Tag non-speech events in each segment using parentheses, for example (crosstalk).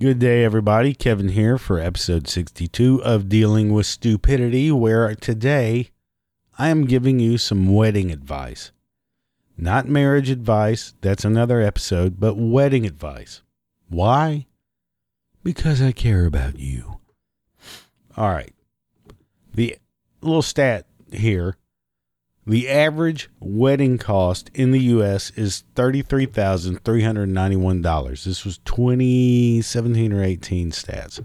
Good day, everybody. Kevin here for episode 62 of Dealing with Stupidity, where today I am giving you some wedding advice. Not marriage advice, that's another episode, but wedding advice. Why? Because I care about you. All right. The little stat here the average wedding cost in the U.S. is $33,391. This was 2017 or 18 stats.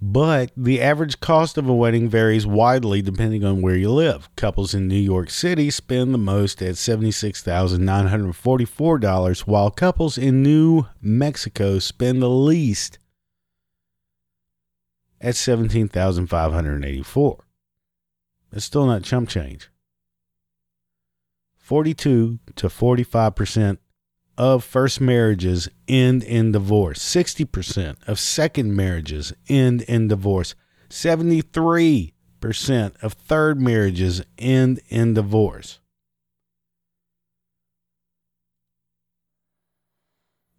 But the average cost of a wedding varies widely depending on where you live. Couples in New York City spend the most at $76,944, while couples in New Mexico spend the least at 17,584. It's still not chump change. 42 to 45% of first marriages end in divorce. 60% of second marriages end in divorce. 73% of third marriages end in divorce.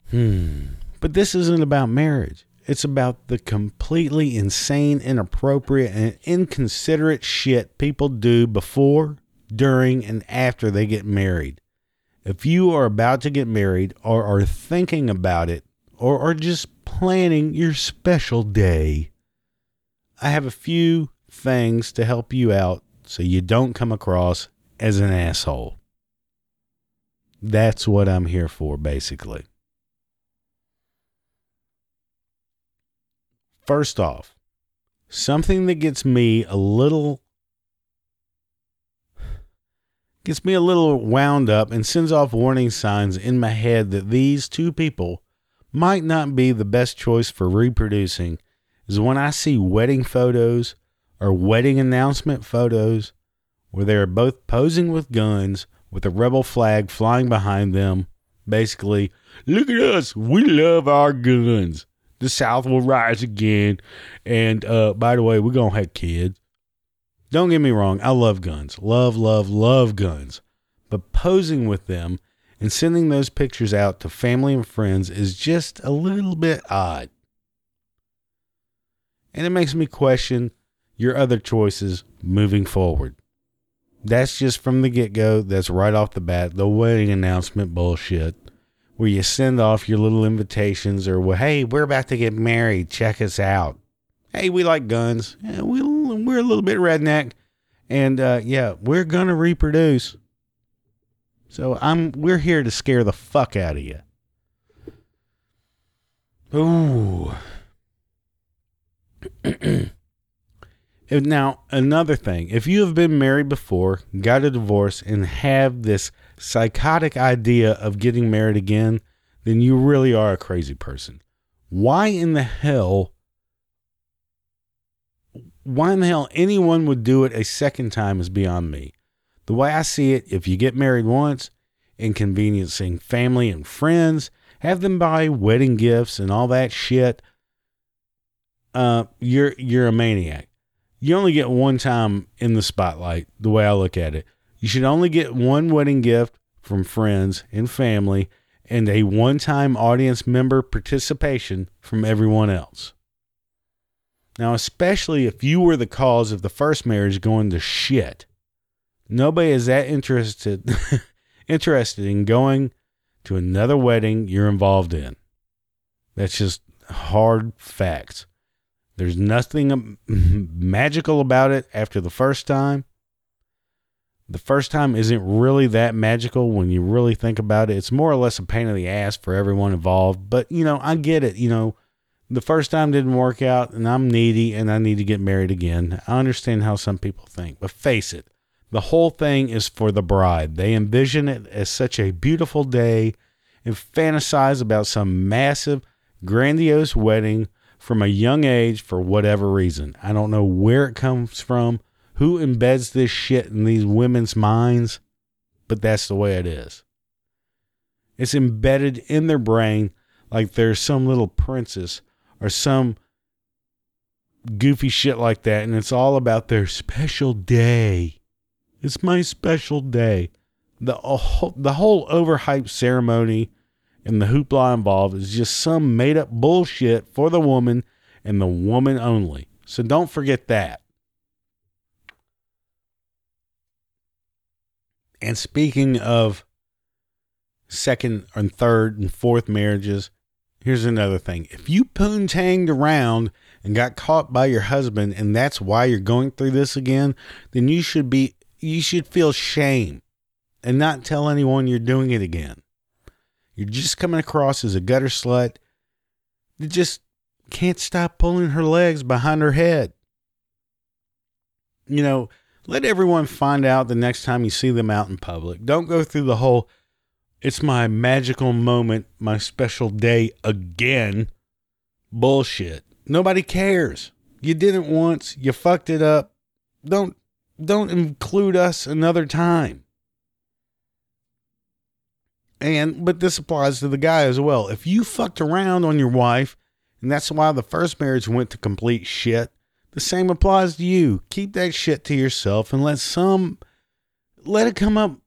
Hmm. But this isn't about marriage. It's about the completely insane, inappropriate, and inconsiderate shit people do before, during, and after they get married. If you are about to get married or are thinking about it or are just planning your special day, I have a few things to help you out so you don't come across as an asshole. That's what I'm here for, basically. First off, something that gets me a little gets me a little wound up and sends off warning signs in my head that these two people might not be the best choice for reproducing is when I see wedding photos or wedding announcement photos where they are both posing with guns with a rebel flag flying behind them. Basically, look at us, we love our guns the South will rise again. And uh, by the way, we're going to have kids. Don't get me wrong, I love guns. Love, love, love guns. But posing with them and sending those pictures out to family and friends is just a little bit odd. And it makes me question your other choices moving forward. That's just from the get go. That's right off the bat. The wedding announcement bullshit where you send off your little invitations or, well, hey, we're about to get married. Check us out. Hey, we like guns. Yeah, we, we're a little bit redneck. And uh, yeah, we're going to reproduce. So I'm we're here to scare the fuck out of you. Ooh. (clears throat) now, another thing, if you have been married before, got a divorce, and have this psychotic idea of getting married again, then you really are a crazy person. Why in the hell? Why in the hell anyone would do it a second time is beyond me. The way I see it, if you get married once, inconveniencing family and friends, have them buy wedding gifts and all that shit, uh, you're you're a maniac. You only get one time in the spotlight. The way I look at it, you should only get one wedding gift from friends and family and a one time audience member participation from everyone else. Now, especially if you were the cause of the first marriage going to shit, nobody is that interested (laughs) interested in going to another wedding you're involved in. That's just hard facts. There's nothing (laughs) magical about it after the first time the first time isn't really that magical when you really think about it. It's more or less a pain in the ass for everyone involved. But, you know, I get it. You know, the first time didn't work out and I'm needy and I need to get married again. I understand how some people think. But face it, the whole thing is for the bride. They envision it as such a beautiful day and fantasize about some massive, grandiose wedding from a young age for whatever reason. I don't know where it comes from who embeds this shit in these women's minds, but that's the way it is. It's embedded in their brain like there's some little princess or some goofy shit like that, and it's all about their special day. It's my special day. The, uh, the whole overhyped ceremony and the hoopla involved is just some made up bullshit for the woman and the woman only. So don't forget that. And speaking of second and third and fourth marriages, here's another thing. If you poontanged around and got caught by your husband and that's why you're going through this again, then you should be you should feel shame and not tell anyone you're doing it again. You're just coming across as a gutter slut that just can't stop pulling her legs behind her head. You know, let everyone find out the next time you see them out in public. Don't go through the whole, it's my magical moment, my special day again bullshit. Nobody cares. You did it once, you fucked it up. Don't don't include us another time. And but this applies to the guy as well. If you fucked around on your wife, and that's why the first marriage went to complete shit, the same applies to you. Keep that shit to yourself and let some let it come up,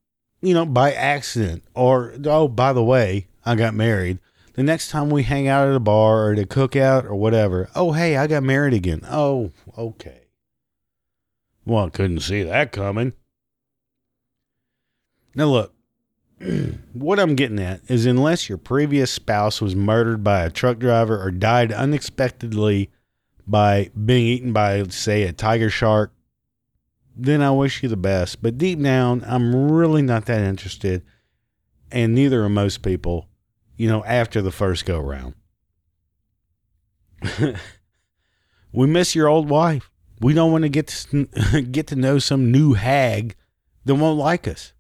you know, by accident. Or oh, by the way, I got married. The next time we hang out at a bar or at a cookout or whatever, oh hey, I got married again. Oh, okay. Well, I couldn't see that coming. Now look, (clears throat) what I'm getting at is unless your previous spouse was murdered by a truck driver or died unexpectedly by being eaten by, say, a tiger shark, then I wish you the best. But deep down, I'm really not that interested, and neither are most people, you know, after the first go round. (laughs) we miss your old wife. We don't want to get to, (laughs) get to know some new hag that won't like us.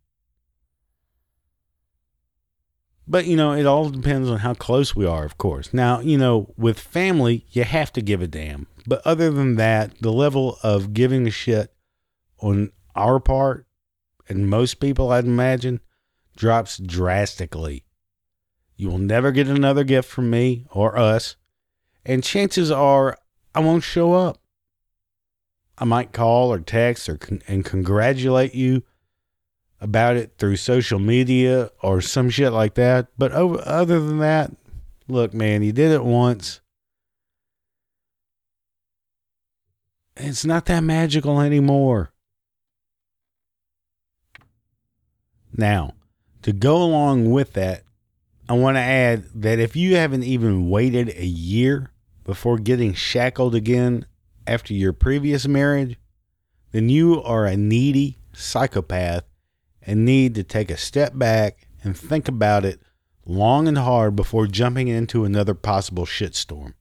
But, you know, it all depends on how close we are, of course. Now, you know, with family, you have to give a damn. But other than that, the level of giving a shit on our part, and most people, I'd imagine, drops drastically. You will never get another gift from me or us. And chances are I won't show up. I might call or text or con- and congratulate you about it through social media or some shit like that. But over, other than that, look, man, you did it once. It's not that magical anymore. Now, to go along with that, I want to add that if you haven't even waited a year before getting shackled again after your previous marriage, then you are a needy psychopath and need to take a step back and think about it long and hard before jumping into another possible shitstorm.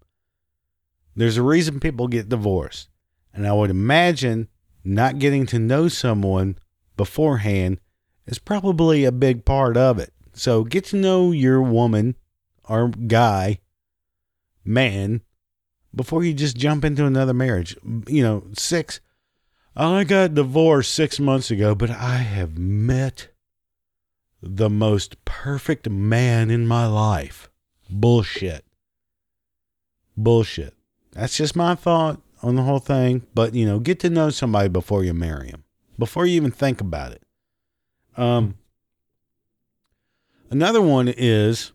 There's a reason people get divorced, and I would imagine not getting to know someone beforehand is probably a big part of it. So get to know your woman or guy, man, before you just jump into another marriage. You know, six, I got divorced six months ago, but I have met the most perfect man in my life. Bullshit. Bullshit. That's just my thought on the whole thing. But, you know, get to know somebody before you marry him, before you even think about it. Um, another one is,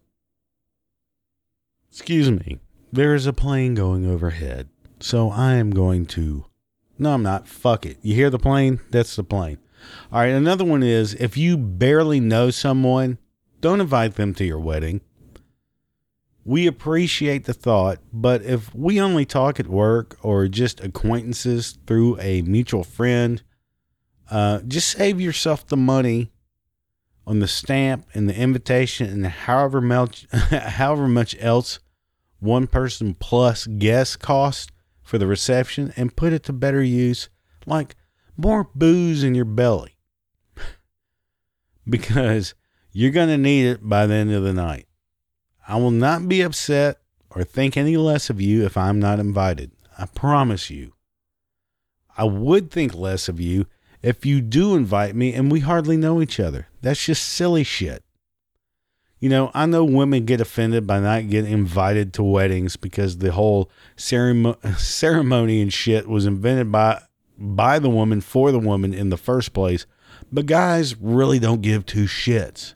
excuse me, there is a plane going overhead. So I am going to no, I'm not. Fuck it. You hear the plane? That's the plane. All right. Another one is if you barely know someone, don't invite them to your wedding. We appreciate the thought, but if we only talk at work or just acquaintances through a mutual friend, uh, just save yourself the money on the stamp and the invitation and however much, (laughs) however much else one person plus guest cost for the reception and put it to better use, like more booze in your belly. (laughs) because you're going to need it by the end of the night. I will not be upset or think any less of you if I'm not invited. I promise you. I would think less of you if you do invite me and we hardly know each other. That's just silly shit. You know, I know women get offended by not getting invited to weddings because the whole (laughs) ceremony and shit was invented by by the woman for the woman in the first place. But guys really don't give two shits.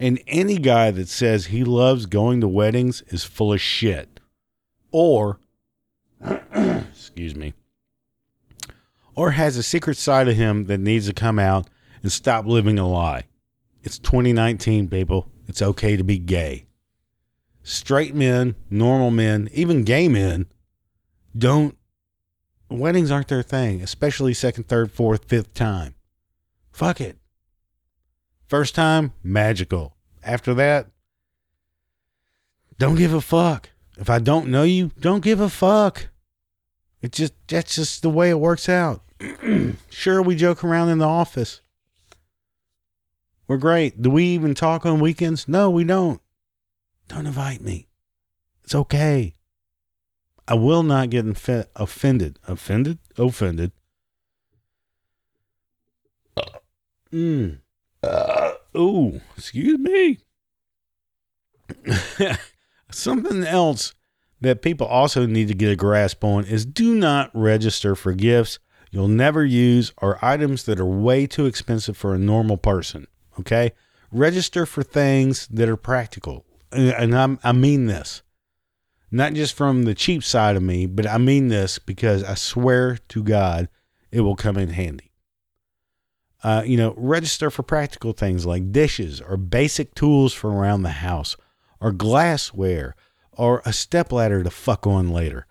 And any guy that says he loves going to weddings is full of shit. Or, (clears throat) excuse me, or has a secret side of him that needs to come out and stop living a lie. It's 2019, people. It's okay to be gay. Straight men, normal men, even gay men don't, weddings aren't their thing, especially second, third, fourth, fifth time. Fuck it. First time, magical. After that, don't give a fuck. If I don't know you, don't give a fuck. It just that's just the way it works out. (clears throat) sure, we joke around in the office. We're great. Do we even talk on weekends? No, we don't. Don't invite me. It's okay. I will not get offended. Offended? Offended. Mm. Uh, ooh, excuse me. (laughs) Something else that people also need to get a grasp on is do not register for gifts you'll never use or items that are way too expensive for a normal person. Okay? Register for things that are practical. And I'm, I mean this. Not just from the cheap side of me, but I mean this because I swear to God it will come in handy. Uh, you know, register for practical things like dishes or basic tools for around the house or glassware or a stepladder to fuck on later.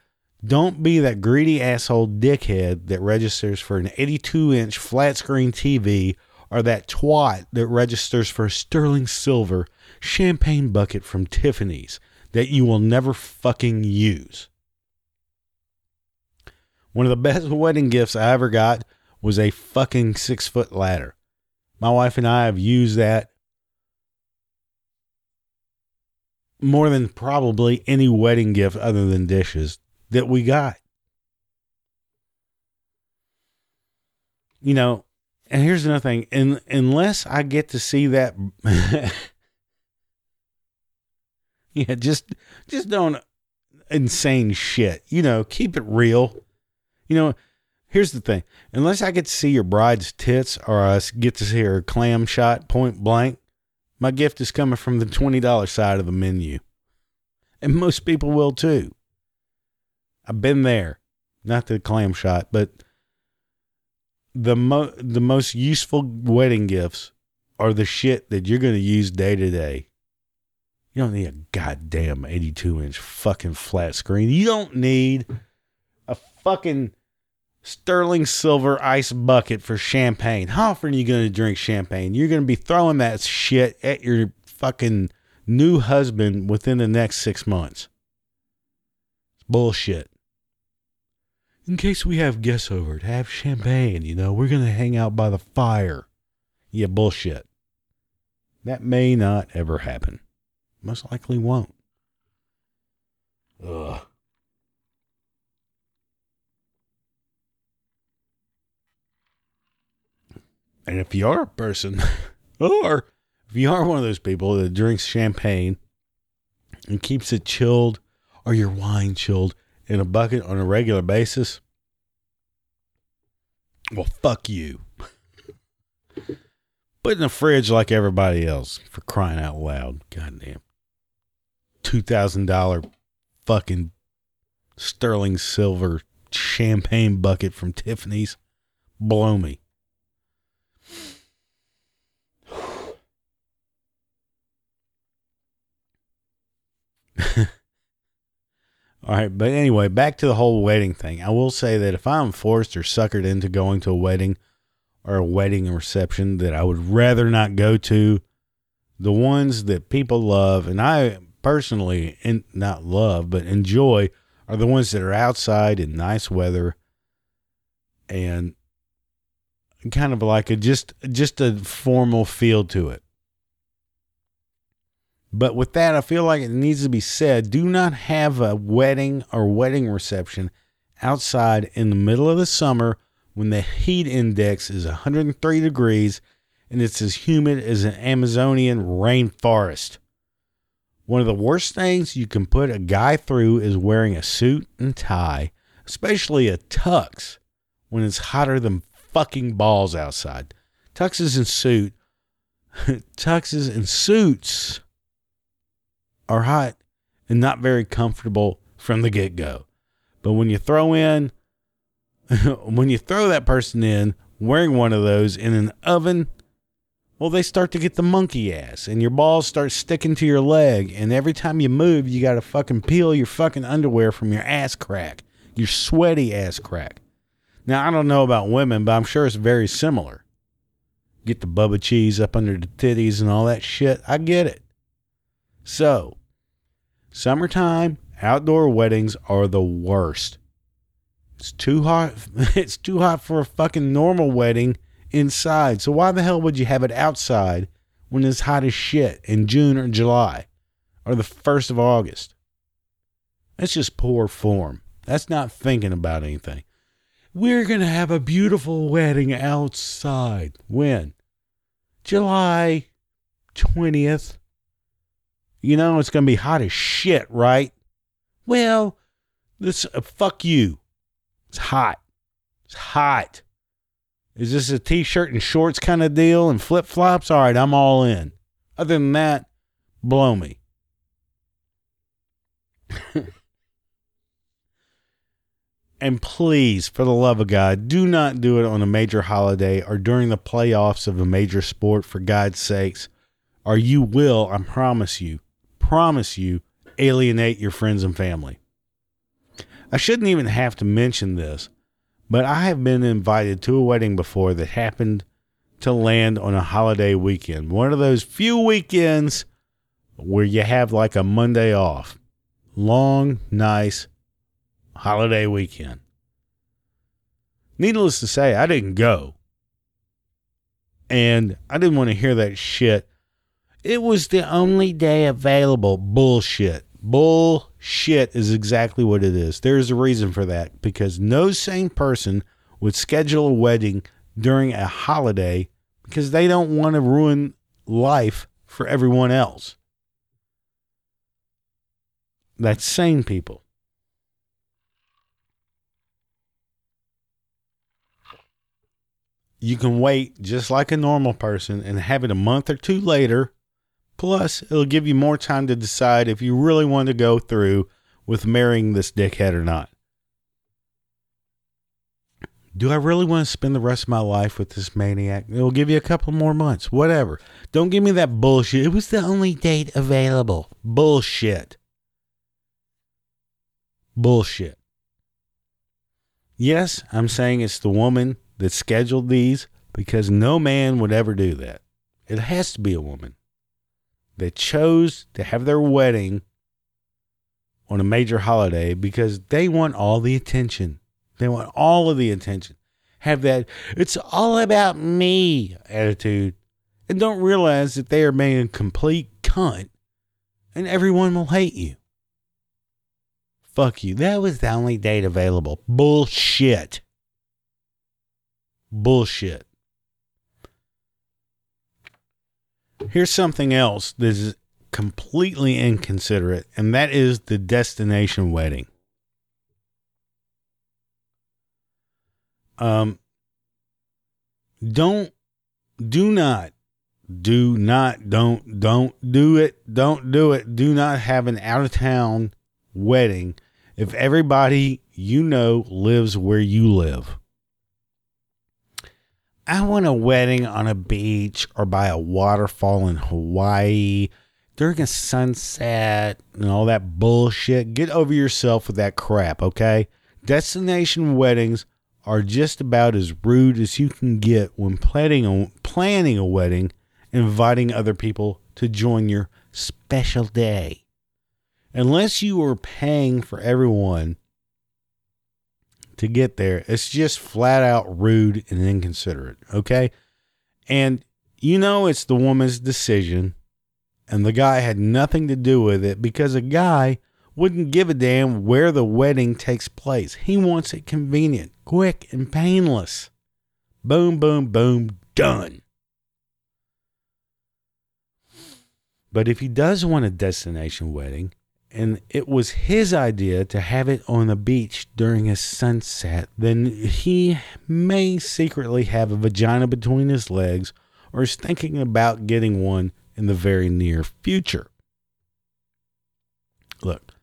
Don't be that greedy asshole dickhead that registers for an 82 inch flat screen TV or that twat that registers for a sterling silver champagne bucket from Tiffany's that you will never fucking use. One of the (laughs) best wedding gifts I ever got was a fucking six foot ladder. My wife and I have used that more than probably any wedding gift other than dishes that we got. You know, and here's another thing, and unless I get to see that (laughs) Yeah, just just don't insane shit. You know, keep it real. You know, here's the thing. Unless I get to see your bride's tits or I get to see her clam shot point blank, my gift is coming from the $20 side of the menu. And most people will too. I've been there. Not the clam shot, but the mo- the most useful wedding gifts are the shit that you're going to use day to day. You don't need a goddamn 82 inch fucking flat screen. You don't need a fucking sterling silver ice bucket for champagne. How often are you going to drink champagne? You're going to be throwing that shit at your fucking new husband within the next six months. It's bullshit in case we have guests over to have champagne, you know, we're going to hang out by the fire. Yeah, bullshit. That may not ever happen. Most likely won't. Ugh. And if you are a person, (laughs) or if you are one of those people that drinks champagne and keeps it chilled or your wine chilled in a bucket on a regular basis, well, fuck you. (laughs) Put in the fridge like everybody else for crying out loud. Goddamn. $2,000 fucking sterling silver champagne bucket from Tiffany's. Blow me. (laughs) All right, but anyway, back to the whole wedding thing. I will say that if I'm forced or suckered into going to a wedding or a wedding reception that I would rather not go to, the ones that people love and I personally in, not love but enjoy are the ones that are outside in nice weather and kind of like a just just a formal feel to it. But with that, I feel like it needs to be said do not have a wedding or wedding reception outside in the middle of the summer when the heat index is 103 degrees and it's as humid as an Amazonian rainforest. One of the worst things you can put a guy through is wearing a suit and tie, especially a tux, when it's hotter than fucking balls outside. Tuxes and suit (laughs) tuxes and suits are hot and not very comfortable from the get go. But when you throw in, (laughs) when you throw that person in wearing one of those in an oven, well, they start to get the monkey ass and your balls start sticking to your leg. And every time you move, you got to fucking peel your fucking underwear from your ass crack, your sweaty ass crack. Now, I don't know about women, but I'm sure it's very similar. Get the Bubba cheese up under the titties and all that shit. I get it. So, summertime outdoor weddings are the worst. It's too hot. (laughs) It's too hot for a fucking normal wedding inside. So why the hell would you have it outside when it's hot as shit in June or July or the 1st of August? That's just poor form. That's not thinking about anything. We're going to have a beautiful wedding outside. When? July 20th. You know, it's going to be hot as shit, right? Well, this, uh, fuck you. It's hot. It's hot. Is this a t shirt and shorts kind of deal and flip flops? All right, I'm all in. Other than that, blow me. (laughs) and please, for the love of God, do not do it on a major holiday or during the playoffs of a major sport, for God's sakes, or you will, I promise you, promise you, alienate your friends and family. I shouldn't even have to mention this, but I have been invited to a wedding before that happened to land on a holiday weekend. One of those few weekends where you have like a Monday off. Long, nice holiday weekend. Needless to say, I didn't go. And I didn't want to hear that shit. It was the only day available. Bullshit. Bullshit is exactly what it is. There's a reason for that because no sane person would schedule a wedding during a holiday because they don't want to ruin life for everyone else. That's sane people. You can wait just like a normal person and have it a month or two later Plus, it'll give you more time to decide if you really want to go through with marrying this dickhead or not. Do I really want to spend the rest of my life with this maniac? It'll give you a couple more months, whatever. Don't give me that bullshit. It was the only date available. Bullshit. Bullshit. Yes, I'm saying it's the woman that scheduled these because no man would ever do that. It has to be a woman that chose to have their wedding on a major holiday because they want all the attention. They want all of the attention. Have that, it's all about me attitude. And don't realize that they are being a complete cunt and everyone will hate you. Fuck you. That was the only date available. Bullshit. Bullshit. Here's something else that is completely inconsiderate, and that is the destination wedding. Um, don't, do not, do not, don't, don't do it, don't do it. Do not have an out of town wedding if everybody you know lives where you live. I want a wedding on a beach or by a waterfall in Hawaii during a sunset and all that bullshit. Get over yourself with that crap, okay? Destination weddings are just about as rude as you can get when planning a, planning a wedding inviting other people to join your special day. Unless you are paying for everyone to get there. It's just flat out rude and inconsiderate. Okay. And you know, it's the woman's decision, and the guy had nothing to do with it because a guy wouldn't give a damn where the wedding takes place. He wants it convenient, quick, and painless. Boom, boom, boom, done. But if he does want a destination wedding, and it was his idea to have it on the beach during a sunset, then he may secretly have a vagina between his legs or is thinking about getting one in the very near future. Look,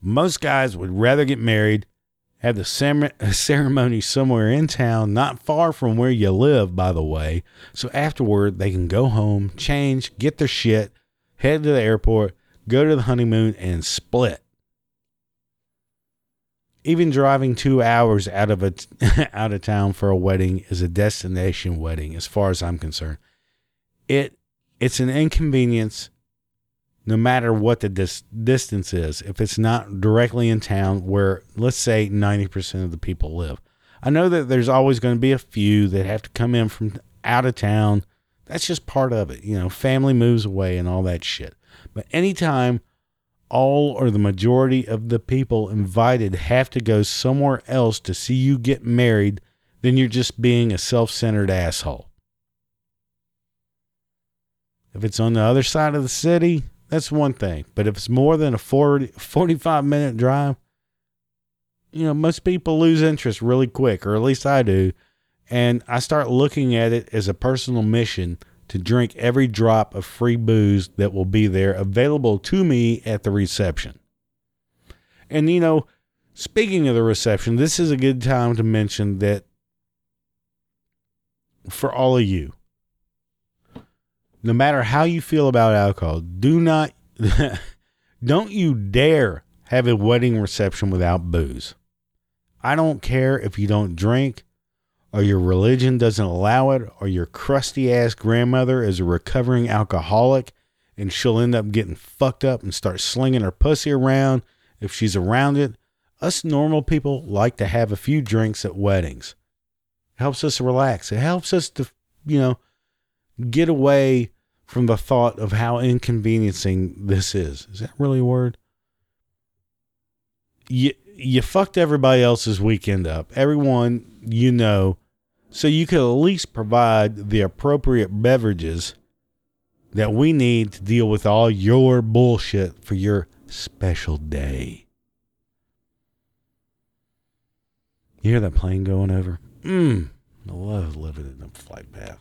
most guys would rather get married, have the ceremony (laughs) somewhere in town, not far from where you live, by the way, so afterward they can go home, change, get their shit, head to the airport, go to the honeymoon, and split. Even driving two hours out of a (laughs) out of town for a wedding is a destination wedding, as far as I'm concerned. It it's an inconvenience no matter what the dis- distance is, if it's not directly in town where, let's say, 90% of the people live. I know that there's always going to be a few that have to come in from out of town. That's just part of it. You know, family moves away and all that shit. But anytime all or the majority of the people invited have to go somewhere else to see you get married, then you're just being a self centered asshole. If it's on the other side of the city, that's one thing. But if it's more than a 40, (laughs) 45 minute drive, you know, most people lose interest really quick, or at least I do. And I start looking at it as a personal mission to drink every drop of free booze that will be there available to me at the reception. And, you know, speaking of the reception, this is a good time to mention that for all of you, no matter how you feel about alcohol, do not, (laughs) don't you dare have a wedding reception without booze. I don't care if you don't drink, or your religion doesn't allow it, or your crusty ass grandmother is a recovering alcoholic and she'll end up getting fucked up and start slinging her pussy around if she's around it. Us normal people like to have a few drinks at weddings. It helps us relax. It helps us to, you know, get away from the thought of how inconveniencing this is. Is that really a word? You you fucked everybody else's weekend up. Everyone you know, so you could at least provide the appropriate beverages that we need to deal with all your bullshit for your special day. You hear that plane going over? Mmm. I love living in a flight path.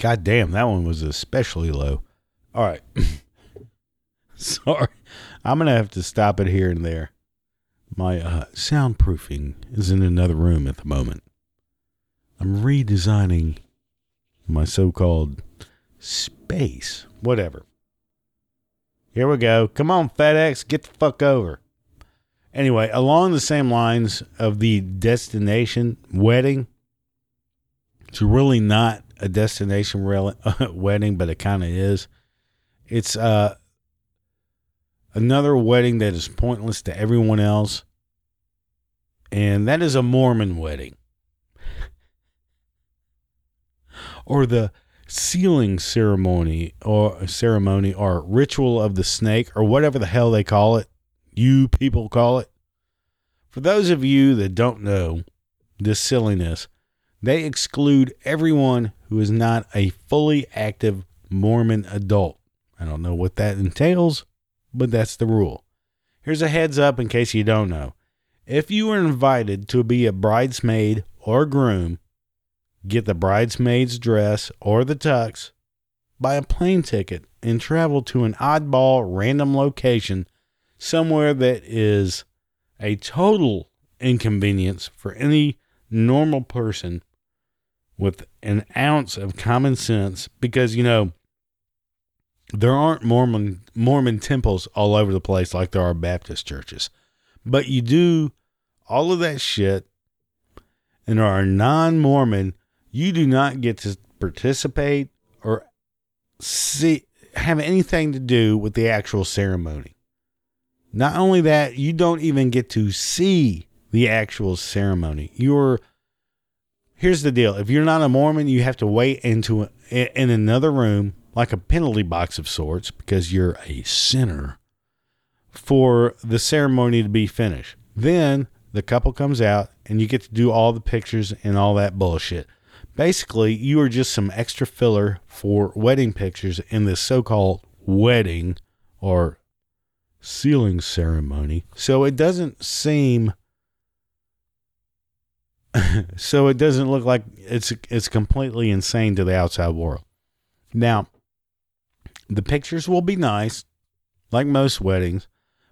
God damn, that one was especially low. All right. (laughs) Sorry. I'm going to have to stop it here and there. My uh, soundproofing is in another room at the moment. I'm redesigning my so called space. Whatever. Here we go. Come on, FedEx, get the fuck over. Anyway, along the same lines of the destination wedding, it's really not a destination (laughs) wedding, but it kind of is. It's uh, another wedding that is pointless to everyone else, and that is a Mormon wedding. or the sealing ceremony or ceremony or ritual of the snake or whatever the hell they call it you people call it for those of you that don't know this silliness they exclude everyone who is not a fully active Mormon adult. I don't know what that entails, but that's the rule. Here's a heads up in case you don't know. If you are invited to be a bridesmaid or groom, get the bridesmaid's dress or the tux, buy a plane ticket, and travel to an oddball random location somewhere that is a total inconvenience for any normal person with an ounce of common sense because you know there aren't Mormon Mormon temples all over the place like there are Baptist churches. But you do all of that shit and are non-Mormon, you do not get to participate or see have anything to do with the actual ceremony. Not only that, you don't even get to see the actual ceremony. You're here's the deal: if you're not a Mormon, you have to wait into a, in another room, like a penalty box of sorts, because you're a sinner, for the ceremony to be finished. Then the couple comes out, and you get to do all the pictures and all that bullshit. Basically, you are just some extra filler for wedding pictures in this so-called wedding or sealing ceremony. So it doesn't seem (laughs) so it doesn't look like it's it's completely insane to the outside world. Now, the pictures will be nice, like most weddings,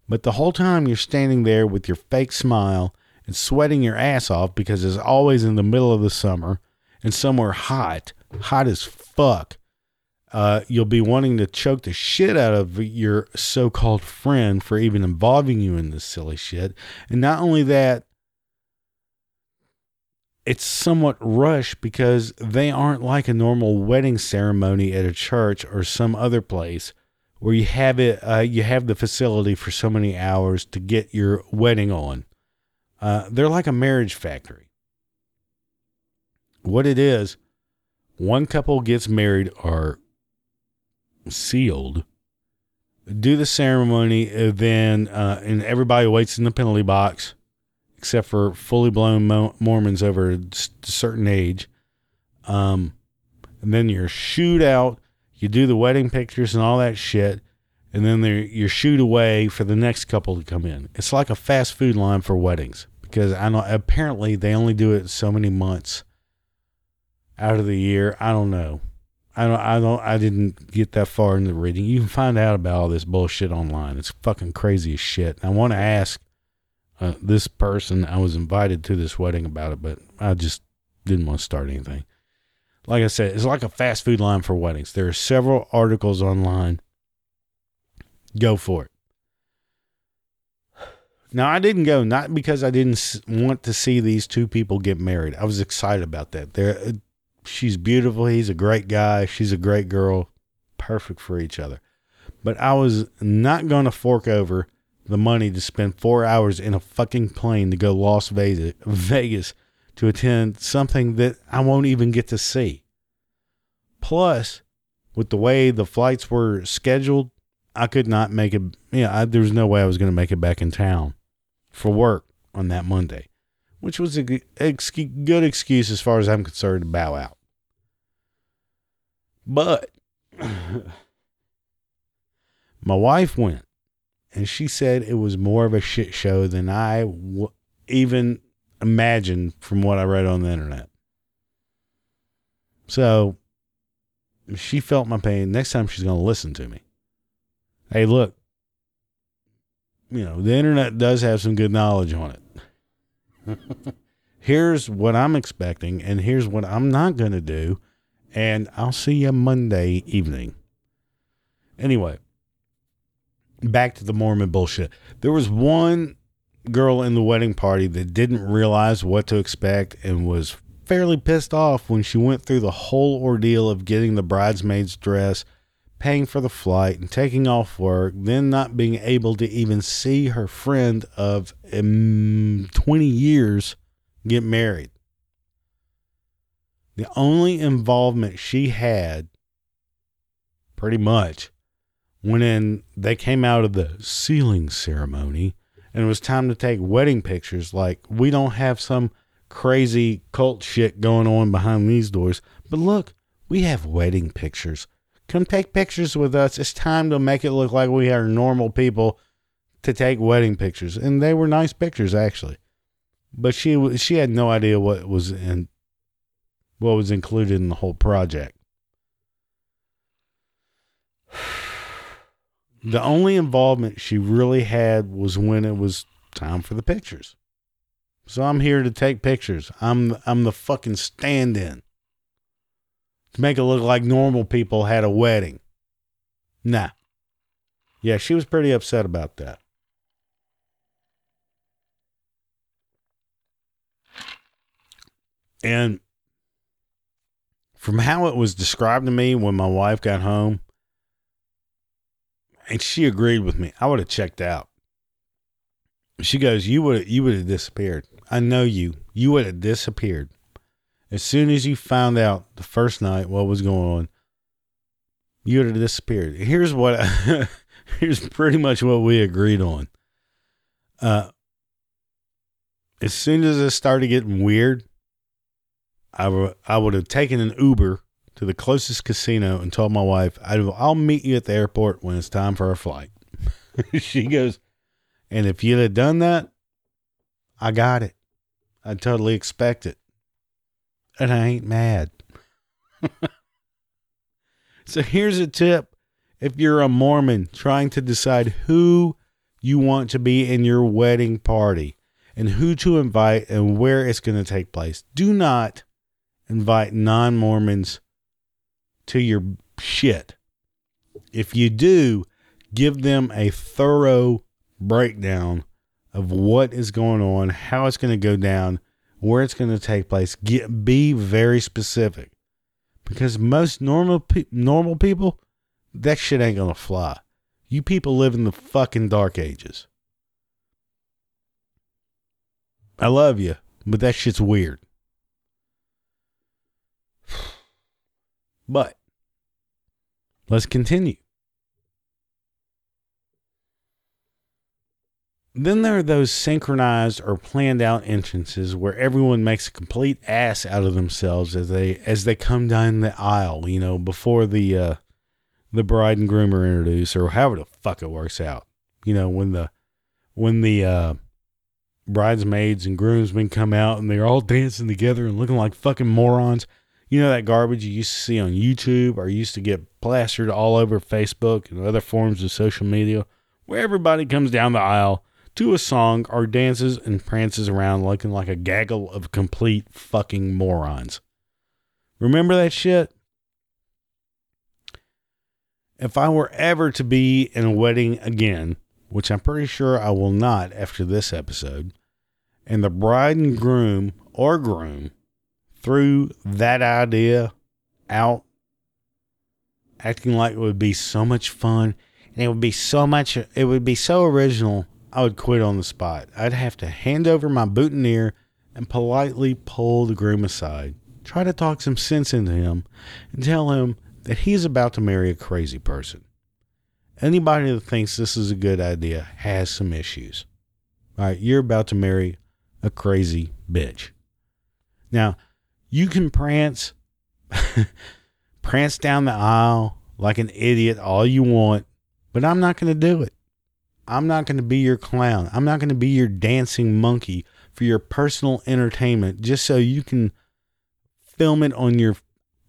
but the whole time you're standing there with your fake smile and sweating your ass off because it's always in the middle of the summer and somewhere hot, hot as fuck. Uh, you'll be wanting to choke the shit out of your so called friend for even involving you in this silly shit. And not only that, it's somewhat rushed because they aren't like a normal wedding ceremony at a church or some other place where you have it uh, you have the facility for so many hours to get your wedding on. Uh, they're like a marriage factory. What it is one couple gets married or sealed do the ceremony then uh, and everybody waits in the penalty box except for fully blown Mo- Mormons over a certain age. Um, and then you're shoot out. You do the wedding pictures and all that shit, and then you're shoot away for the next couple to come in. It's like a fast food line for weddings because I know apparently they only do it so many months out of the year. I don't know. I don't. I don't. I didn't get that far in the reading. You can find out about all this bullshit online. It's fucking crazy as shit. I want to ask uh, this person. I was invited to this wedding about it, but I just didn't want to start anything. Like I said, it's like a fast food line for weddings. There are several articles online. Go for it. Now, I didn't go not because I didn't want to see these two people get married. I was excited about that. They're, uh, she's beautiful. He's a great guy. She's a great girl. Perfect for each other. But I was not going to fork over the money to spend four hours in a fucking plane to go Las Vegas, Vegas to attend something that I won't even get to see. Plus, with the way the flights were scheduled, I could not make it. Yeah, I, there was no way I was going to make it back in town for work on that Monday, which was a good excuse as far as I'm concerned to bow out. But (clears throat) my wife went and she said it was more of a shit show than I w- even imagined from what I read on the internet. So she felt my pain. Next time she's going to listen to me. Hey, look, you know, the internet does have some good knowledge on it. (laughs) here's what I'm expecting, and here's what I'm not going to do. And I'll see you Monday evening. Anyway, back to the Mormon bullshit. There was one girl in the wedding party that didn't realize what to expect and was fairly pissed off when she went through the whole ordeal of getting the bridesmaid's dress, paying for the flight, and taking off work, then not being able to even see her friend of um, 20 years get married. The only involvement she had, pretty much, when in they came out of the sealing ceremony and it was time to take wedding pictures. Like we don't have some crazy cult shit going on behind these doors but look we have wedding pictures. Come take pictures with us. It's time to make it look like we are normal people to take wedding pictures and they were nice pictures actually. But she she had no idea what was in what was included in the whole project the only involvement she really had was when it was time for the pictures. So I'm here to take pictures. I'm I'm the fucking stand-in to make it look like normal people had a wedding. Nah. Yeah, she was pretty upset about that. And from how it was described to me when my wife got home, and she agreed with me. I would have checked out. She goes, "You would you would have disappeared. I know you. You would have disappeared as soon as you found out the first night what was going on. You would have disappeared. Here's what. (laughs) Here's pretty much what we agreed on. Uh, as soon as it started getting weird, I, w- I would have taken an Uber to the closest casino and told my wife, I'll meet you at the airport when it's time for our flight. (laughs) she goes, and if you'd have done that, I got it. I totally expect it. And I ain't mad. (laughs) so here's a tip if you're a Mormon trying to decide who you want to be in your wedding party and who to invite and where it's going to take place. Do not invite non Mormons to your shit. If you do, give them a thorough breakdown of what is going on, how it's going to go down, where it's going to take place. Get be very specific, because most normal pe- normal people, that shit ain't going to fly. You people live in the fucking dark ages. I love you, but that shit's weird. But let's continue. Then there are those synchronized or planned out entrances where everyone makes a complete ass out of themselves as they as they come down the aisle, you know, before the uh, the bride and groom are introduced, or however the fuck it works out. You know, when the when the uh, bridesmaids and groomsmen come out and they're all dancing together and looking like fucking morons. You know that garbage you used to see on YouTube or used to get plastered all over Facebook and other forms of social media, where everybody comes down the aisle to a song or dances and prances around looking like a gaggle of complete fucking morons. Remember that shit? If I were ever to be in a wedding again, which I'm pretty sure I will not after this episode, and the bride and groom or groom threw that idea out, acting like it would be so much fun and it would be so much, it would be so original I would quit on the spot. I'd have to hand over my boutonniere and politely pull the groom aside, try to talk some sense into him, and tell him that he's about to marry a crazy person. Anybody that thinks this is a good idea has some issues. All right, you're about to marry a crazy bitch. Now, you can prance (laughs) prance down the aisle like an idiot all you want, but I'm not going to do it. I'm not going to be your clown. I'm not going to be your dancing monkey for your personal entertainment just so you can film it on your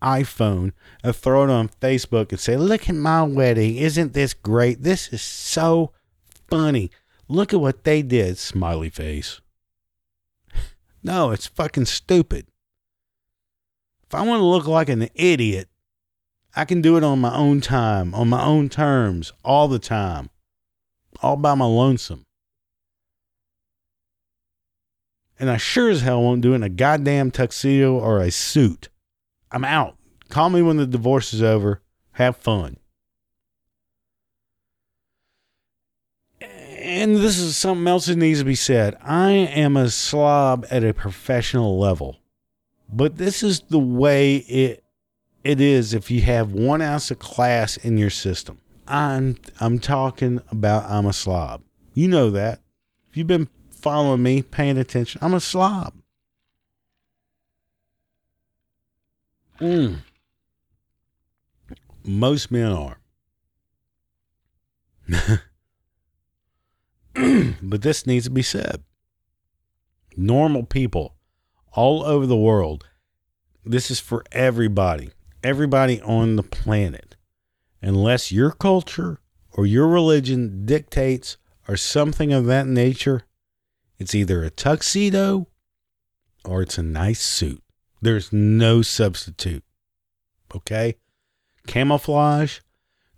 iPhone and throw it on Facebook and say, Look at my wedding. Isn't this great? This is so funny. Look at what they did, smiley face. (laughs) no, it's fucking stupid. If I want to look like an idiot, I can do it on my own time, on my own terms, all the time all by my lonesome. And I sure as hell won't do it in a goddamn tuxedo or a suit. I'm out. Call me when the divorce is over. Have fun. And this is something else that needs to be said. I am a slob at a professional level. But this is the way it it is if you have one ounce of class in your system. I'm I'm talking about I'm a slob. You know that. If you've been following me, paying attention, I'm a slob. Mm. Most men are. (clears throat) but this needs to be said. Normal people all over the world, this is for everybody, everybody on the planet unless your culture or your religion dictates or something of that nature, it's either a tuxedo or it's a nice suit. There's no substitute. Okay? Camouflage,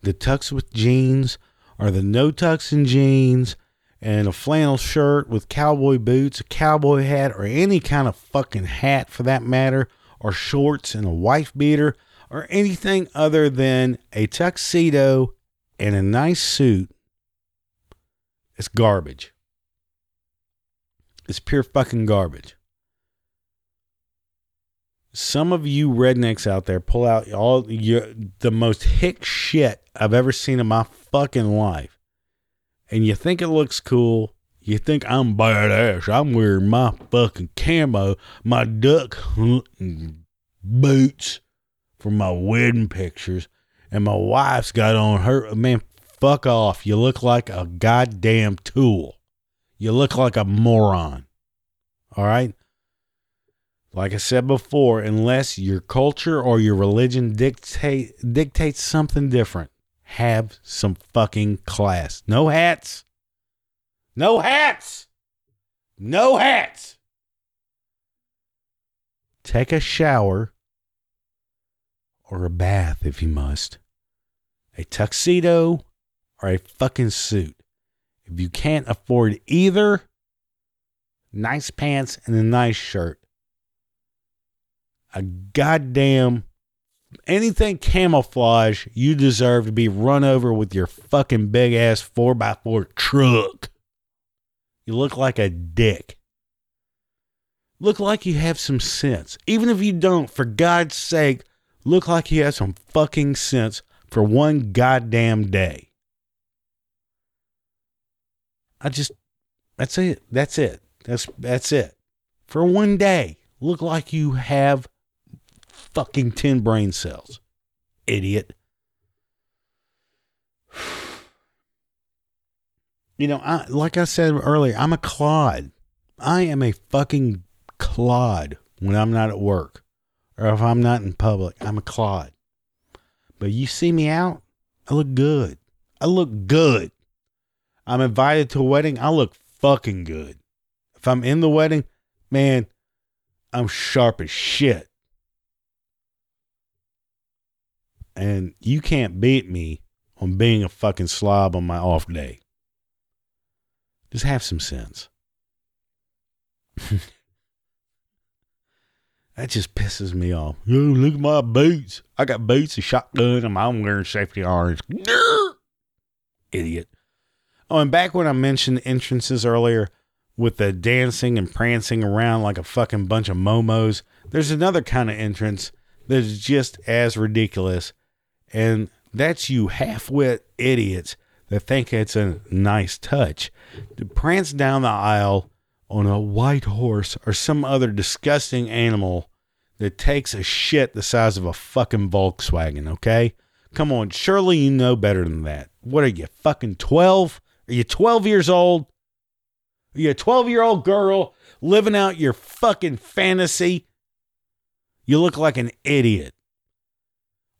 the tux with jeans, or the no tux and jeans, and a flannel shirt with cowboy boots, a cowboy hat, or any kind of fucking hat for that matter, or shorts and a wife beater or anything other than a tuxedo and a nice suit, it's garbage. It's pure fucking garbage. Some of you rednecks out there pull out all your the most hick shit I've ever seen in my fucking life. And you think it looks cool. You think I'm badass. I'm wearing my fucking camo, my duck hunting boots for my wedding pictures, and my wife's got on her. Man, fuck off. You look like a goddamn tool. You look like a moron. All right? Like I said before, unless your culture or your religion dictate dictates something different, have some fucking class. No hats. No hats. No hats. Take a shower or a bath if you must. A tuxedo or a fucking suit. If you can't afford either, nice pants and a nice shirt. A goddamn anything camouflage, you deserve to be run over with your fucking big ass 4x4 truck. You look like a dick. Look like you have some sense. Even if you don't, for God's sake, look like you have some fucking sense for one goddamn day. I just that's it. That's it. That's that's it. For one day, look like you have fucking 10 brain cells. Idiot. (sighs) You know, I, like I said earlier, I'm a clod. I am a fucking clod when I'm not at work or if I'm not in public. I'm a clod. But you see me out, I look good. I look good. I'm invited to a wedding, I look fucking good. If I'm in the wedding, man, I'm sharp as shit. And you can't beat me on being a fucking slob on my off day. Just have some sense. (laughs) that just pisses me off. Yo, look at my boots. I got boots, a shotgun, and I'm wearing safety irons. (laughs) Idiot. Oh, and back when I mentioned entrances earlier with the dancing and prancing around like a fucking bunch of momos, there's another kind of entrance that's just as ridiculous and that's you half wit idiots that think it's a nice touch to prance down the aisle on a white horse or some other disgusting animal that takes a shit the size of a fucking Volkswagen, okay? Come on, surely you know better than that. What are you, fucking 12? Are you 12 years old? Are you a 12 year old girl living out your fucking fantasy? You look like an idiot.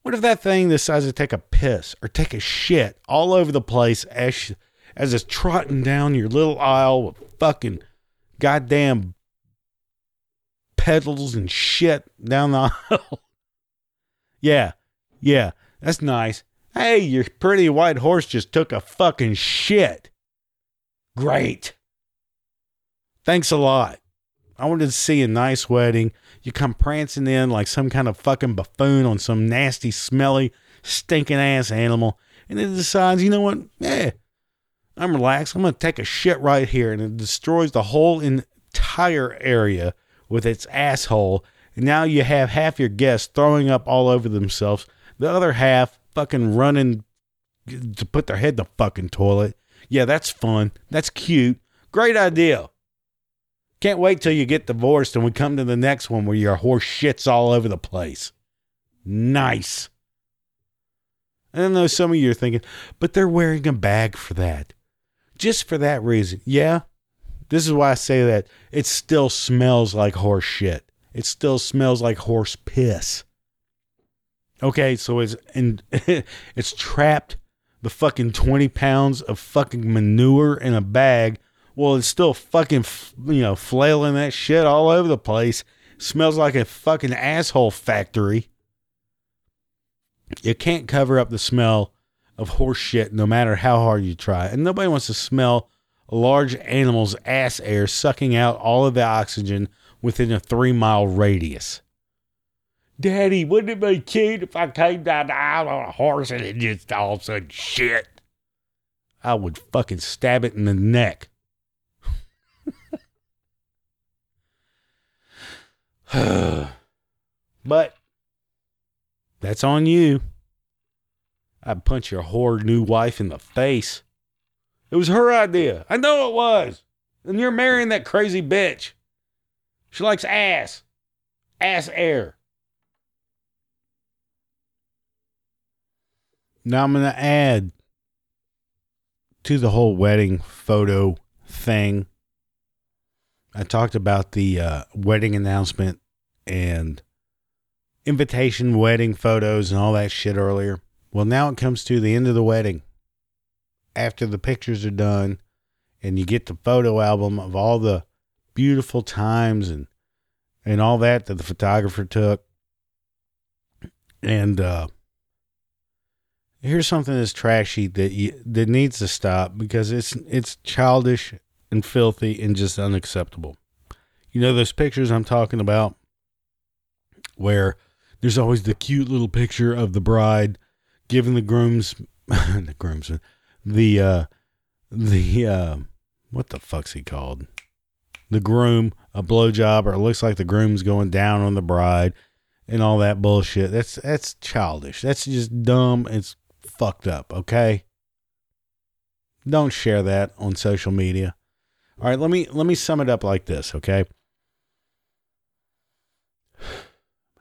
What if that thing decides to take a piss or take a shit all over the place as she, as it's trotting down your little aisle with fucking goddamn petals and shit down the (laughs) aisle? yeah, yeah, that's nice. Hey, your pretty white horse just took a fucking shit. Great. Thanks a lot. I wanted to see a nice wedding you come prancing in like some kind of fucking buffoon on some nasty, smelly, stinking ass animal, and it decides, you know what? Eh, I'm relaxed. I'm going to take a shit right here. And it destroys the whole entire area with its asshole. And now you have half your guests throwing up all over themselves, the other half fucking running to put their head in the fucking toilet. Yeah, that's fun. That's cute. Great idea. Can't wait till you get divorced and we come to the next one where your horse shits all over the place. Nice. I know some of you are thinking, but they're wearing a bag for that. Just for that reason. Yeah. This is why I say that. It still smells like horse shit. It still smells like horse piss. Okay, so it's and (laughs) it's trapped the fucking 20 pounds of fucking manure in a bag well, it's still fucking, you know, flailing that shit all over the place. Smells like a fucking asshole factory. You can't cover up the smell of horse shit no matter how hard you try. And nobody wants to smell a large animal's ass air sucking out all of the oxygen within a three mile radius. Daddy, wouldn't it be cute if I came down the aisle on a horse and it just all sudden shit? I would fucking stab it in the neck. (sighs) but that's on you. I'd punch your whore new wife in the face. It was her idea. I know it was. And you're marrying that crazy bitch. She likes ass. Ass air. Now I'm going to add to the whole wedding photo thing I talked about the uh, wedding announcement and invitation wedding photos and all that shit earlier. Well, now it comes to the end of the wedding. After the pictures are done and you get the photo album of all the beautiful times and and all that that the photographer took. And uh here's something that's trashy that you, that needs to stop because it's it's childish and filthy and just unacceptable. You know those pictures I'm talking about where there's always the cute little picture of the bride giving the grooms (laughs) the groomsman the uh the uh what the fuck's he called? The groom a blowjob or it looks like the groom's going down on the bride and all that bullshit. That's that's childish. That's just dumb. It's fucked up okay? Don't share that on social media all right let me let me sum it up like this okay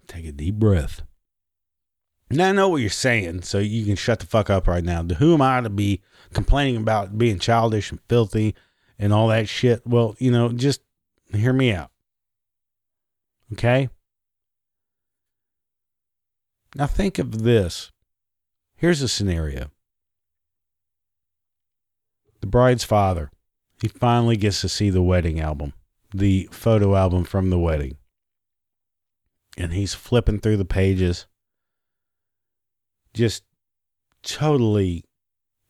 take a deep breath now I know what you're saying, so you can shut the fuck up right now. Who am I to be complaining about being childish and filthy and all that shit? Well, you know, just hear me out. Okay? Now think of this. Here's a scenario. The bride's father, he finally gets to see the wedding album, the photo album from the wedding. And he's flipping through the pages just totally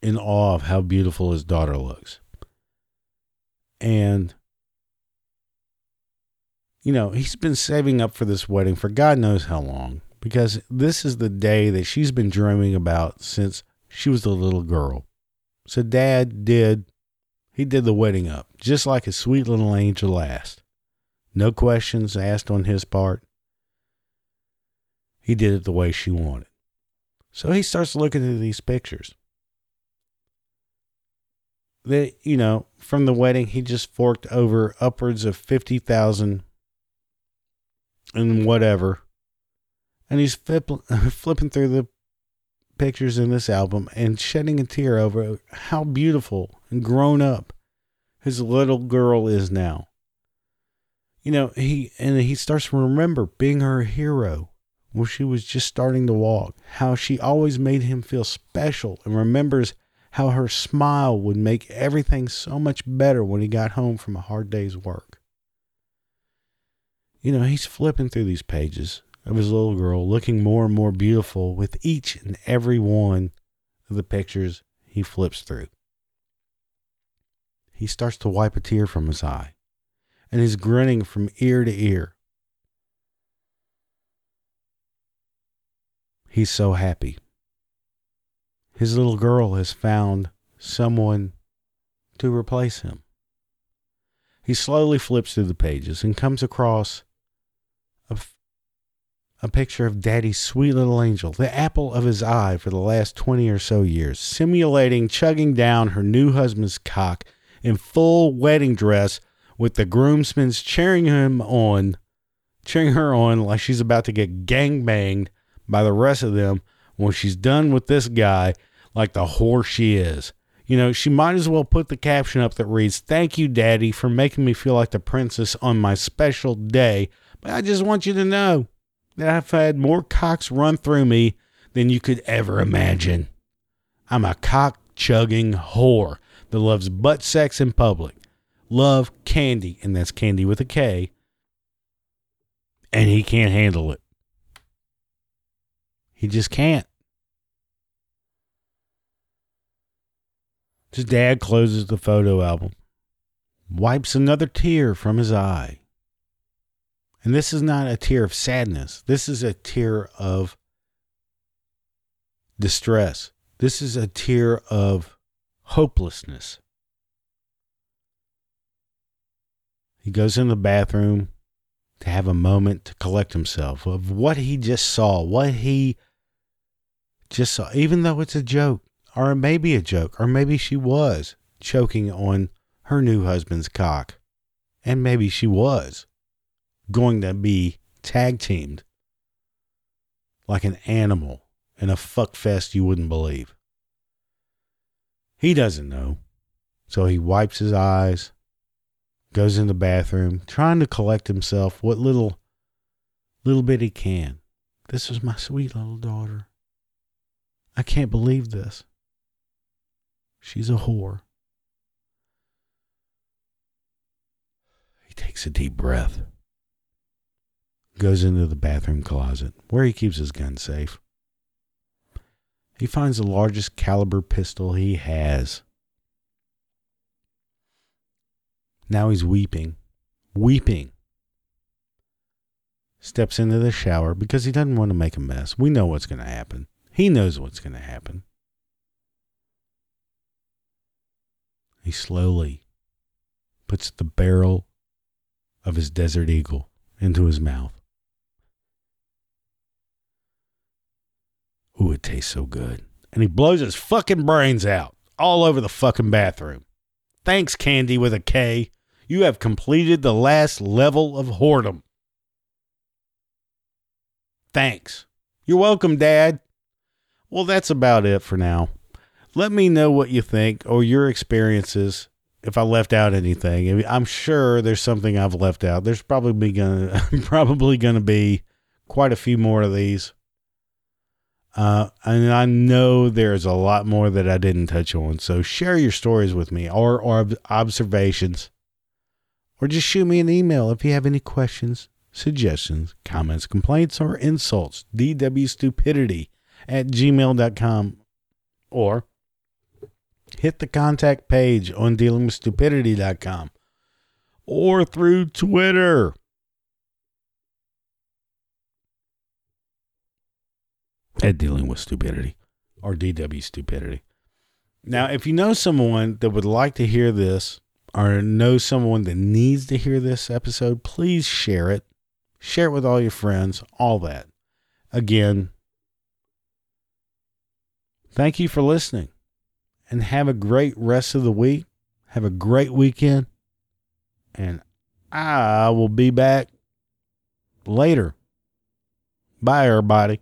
in awe of how beautiful his daughter looks. And, you know, he's been saving up for this wedding for God knows how long because this is the day that she's been dreaming about since she was a little girl. So, dad did, he did the wedding up just like a sweet little angel asked. No questions asked on his part. He did it the way she wanted. So he starts looking at these pictures. That, you know, from the wedding, he just forked over upwards of 50,000 and whatever. And he's flip, (laughs) flipping through the pictures in this album and shedding a tear over how beautiful and grown up his little girl is now. You know, he and he starts to remember being her hero when she was just starting to walk, how she always made him feel special and remembers how her smile would make everything so much better when he got home from a hard day's work. You know, he's flipping through these pages of his little girl, looking more and more beautiful with each and every one of the pictures he flips through. He starts to wipe a tear from his eye, and he's grinning from ear to ear He's so happy. His little girl has found someone to replace him. He slowly flips through the pages and comes across a, a picture of Daddy's sweet little angel, the apple of his eye for the last 20 or so years, simulating chugging down her new husband's cock in full wedding dress with the groomsmen cheering him on, cheering her on like she's about to get gang banged by the rest of them when she's done with this guy like the whore she is. You know, she might as well put the caption up that reads, Thank you, Daddy, for making me feel like the princess on my special day. But I just want you to know that I've had more cocks run through me than you could ever imagine. I'm a cock chugging whore that loves butt sex in public, love candy, and that's candy with a K, and he can't handle it. He just can't. His dad closes the photo album, wipes another tear from his eye. And this is not a tear of sadness. This is a tear of distress. This is a tear of hopelessness. He goes in the bathroom to have a moment to collect himself of what he just saw, what he just saw, even though it's a joke, or maybe a joke, or maybe she was choking on her new husband's cock, and maybe she was going to be tag teamed like an animal in a fuck fest you wouldn't believe. He doesn't know. So he wipes his eyes, goes in the bathroom, trying to collect himself what little little bit he can. This is my sweet little daughter. I can't believe this. She's a whore. He takes a deep breath, goes into the bathroom closet where he keeps his gun safe. He finds the largest caliber pistol he has. Now he's weeping, weeping. Steps into the shower because he doesn't want to make a mess. We know what's going to happen. He knows what's going to happen. He slowly puts the barrel of his Desert Eagle into his mouth. Ooh, it tastes so good. And he blows his fucking brains out all over the fucking bathroom. Thanks, Candy with a K. You have completed the last level of whoredom. Thanks. You're welcome, Dad. Well, that's about it for now. Let me know what you think or your experiences if I left out anything. I'm sure there's something I've left out. There's probably gonna (laughs) probably gonna be quite a few more of these. Uh, and I know there's a lot more that I didn't touch on. So share your stories with me or, or observations. Or just shoot me an email if you have any questions, suggestions, comments, complaints, or insults. dwstupidity at gmail.com. Or hit the contact page on dealingwithstupidity.com or through Twitter. At dealing with stupidity or DW stupidity. Now, if you know someone that would like to hear this or know someone that needs to hear this episode, please share it. Share it with all your friends, all that. Again, thank you for listening and have a great rest of the week. Have a great weekend. And I will be back later. Bye, everybody.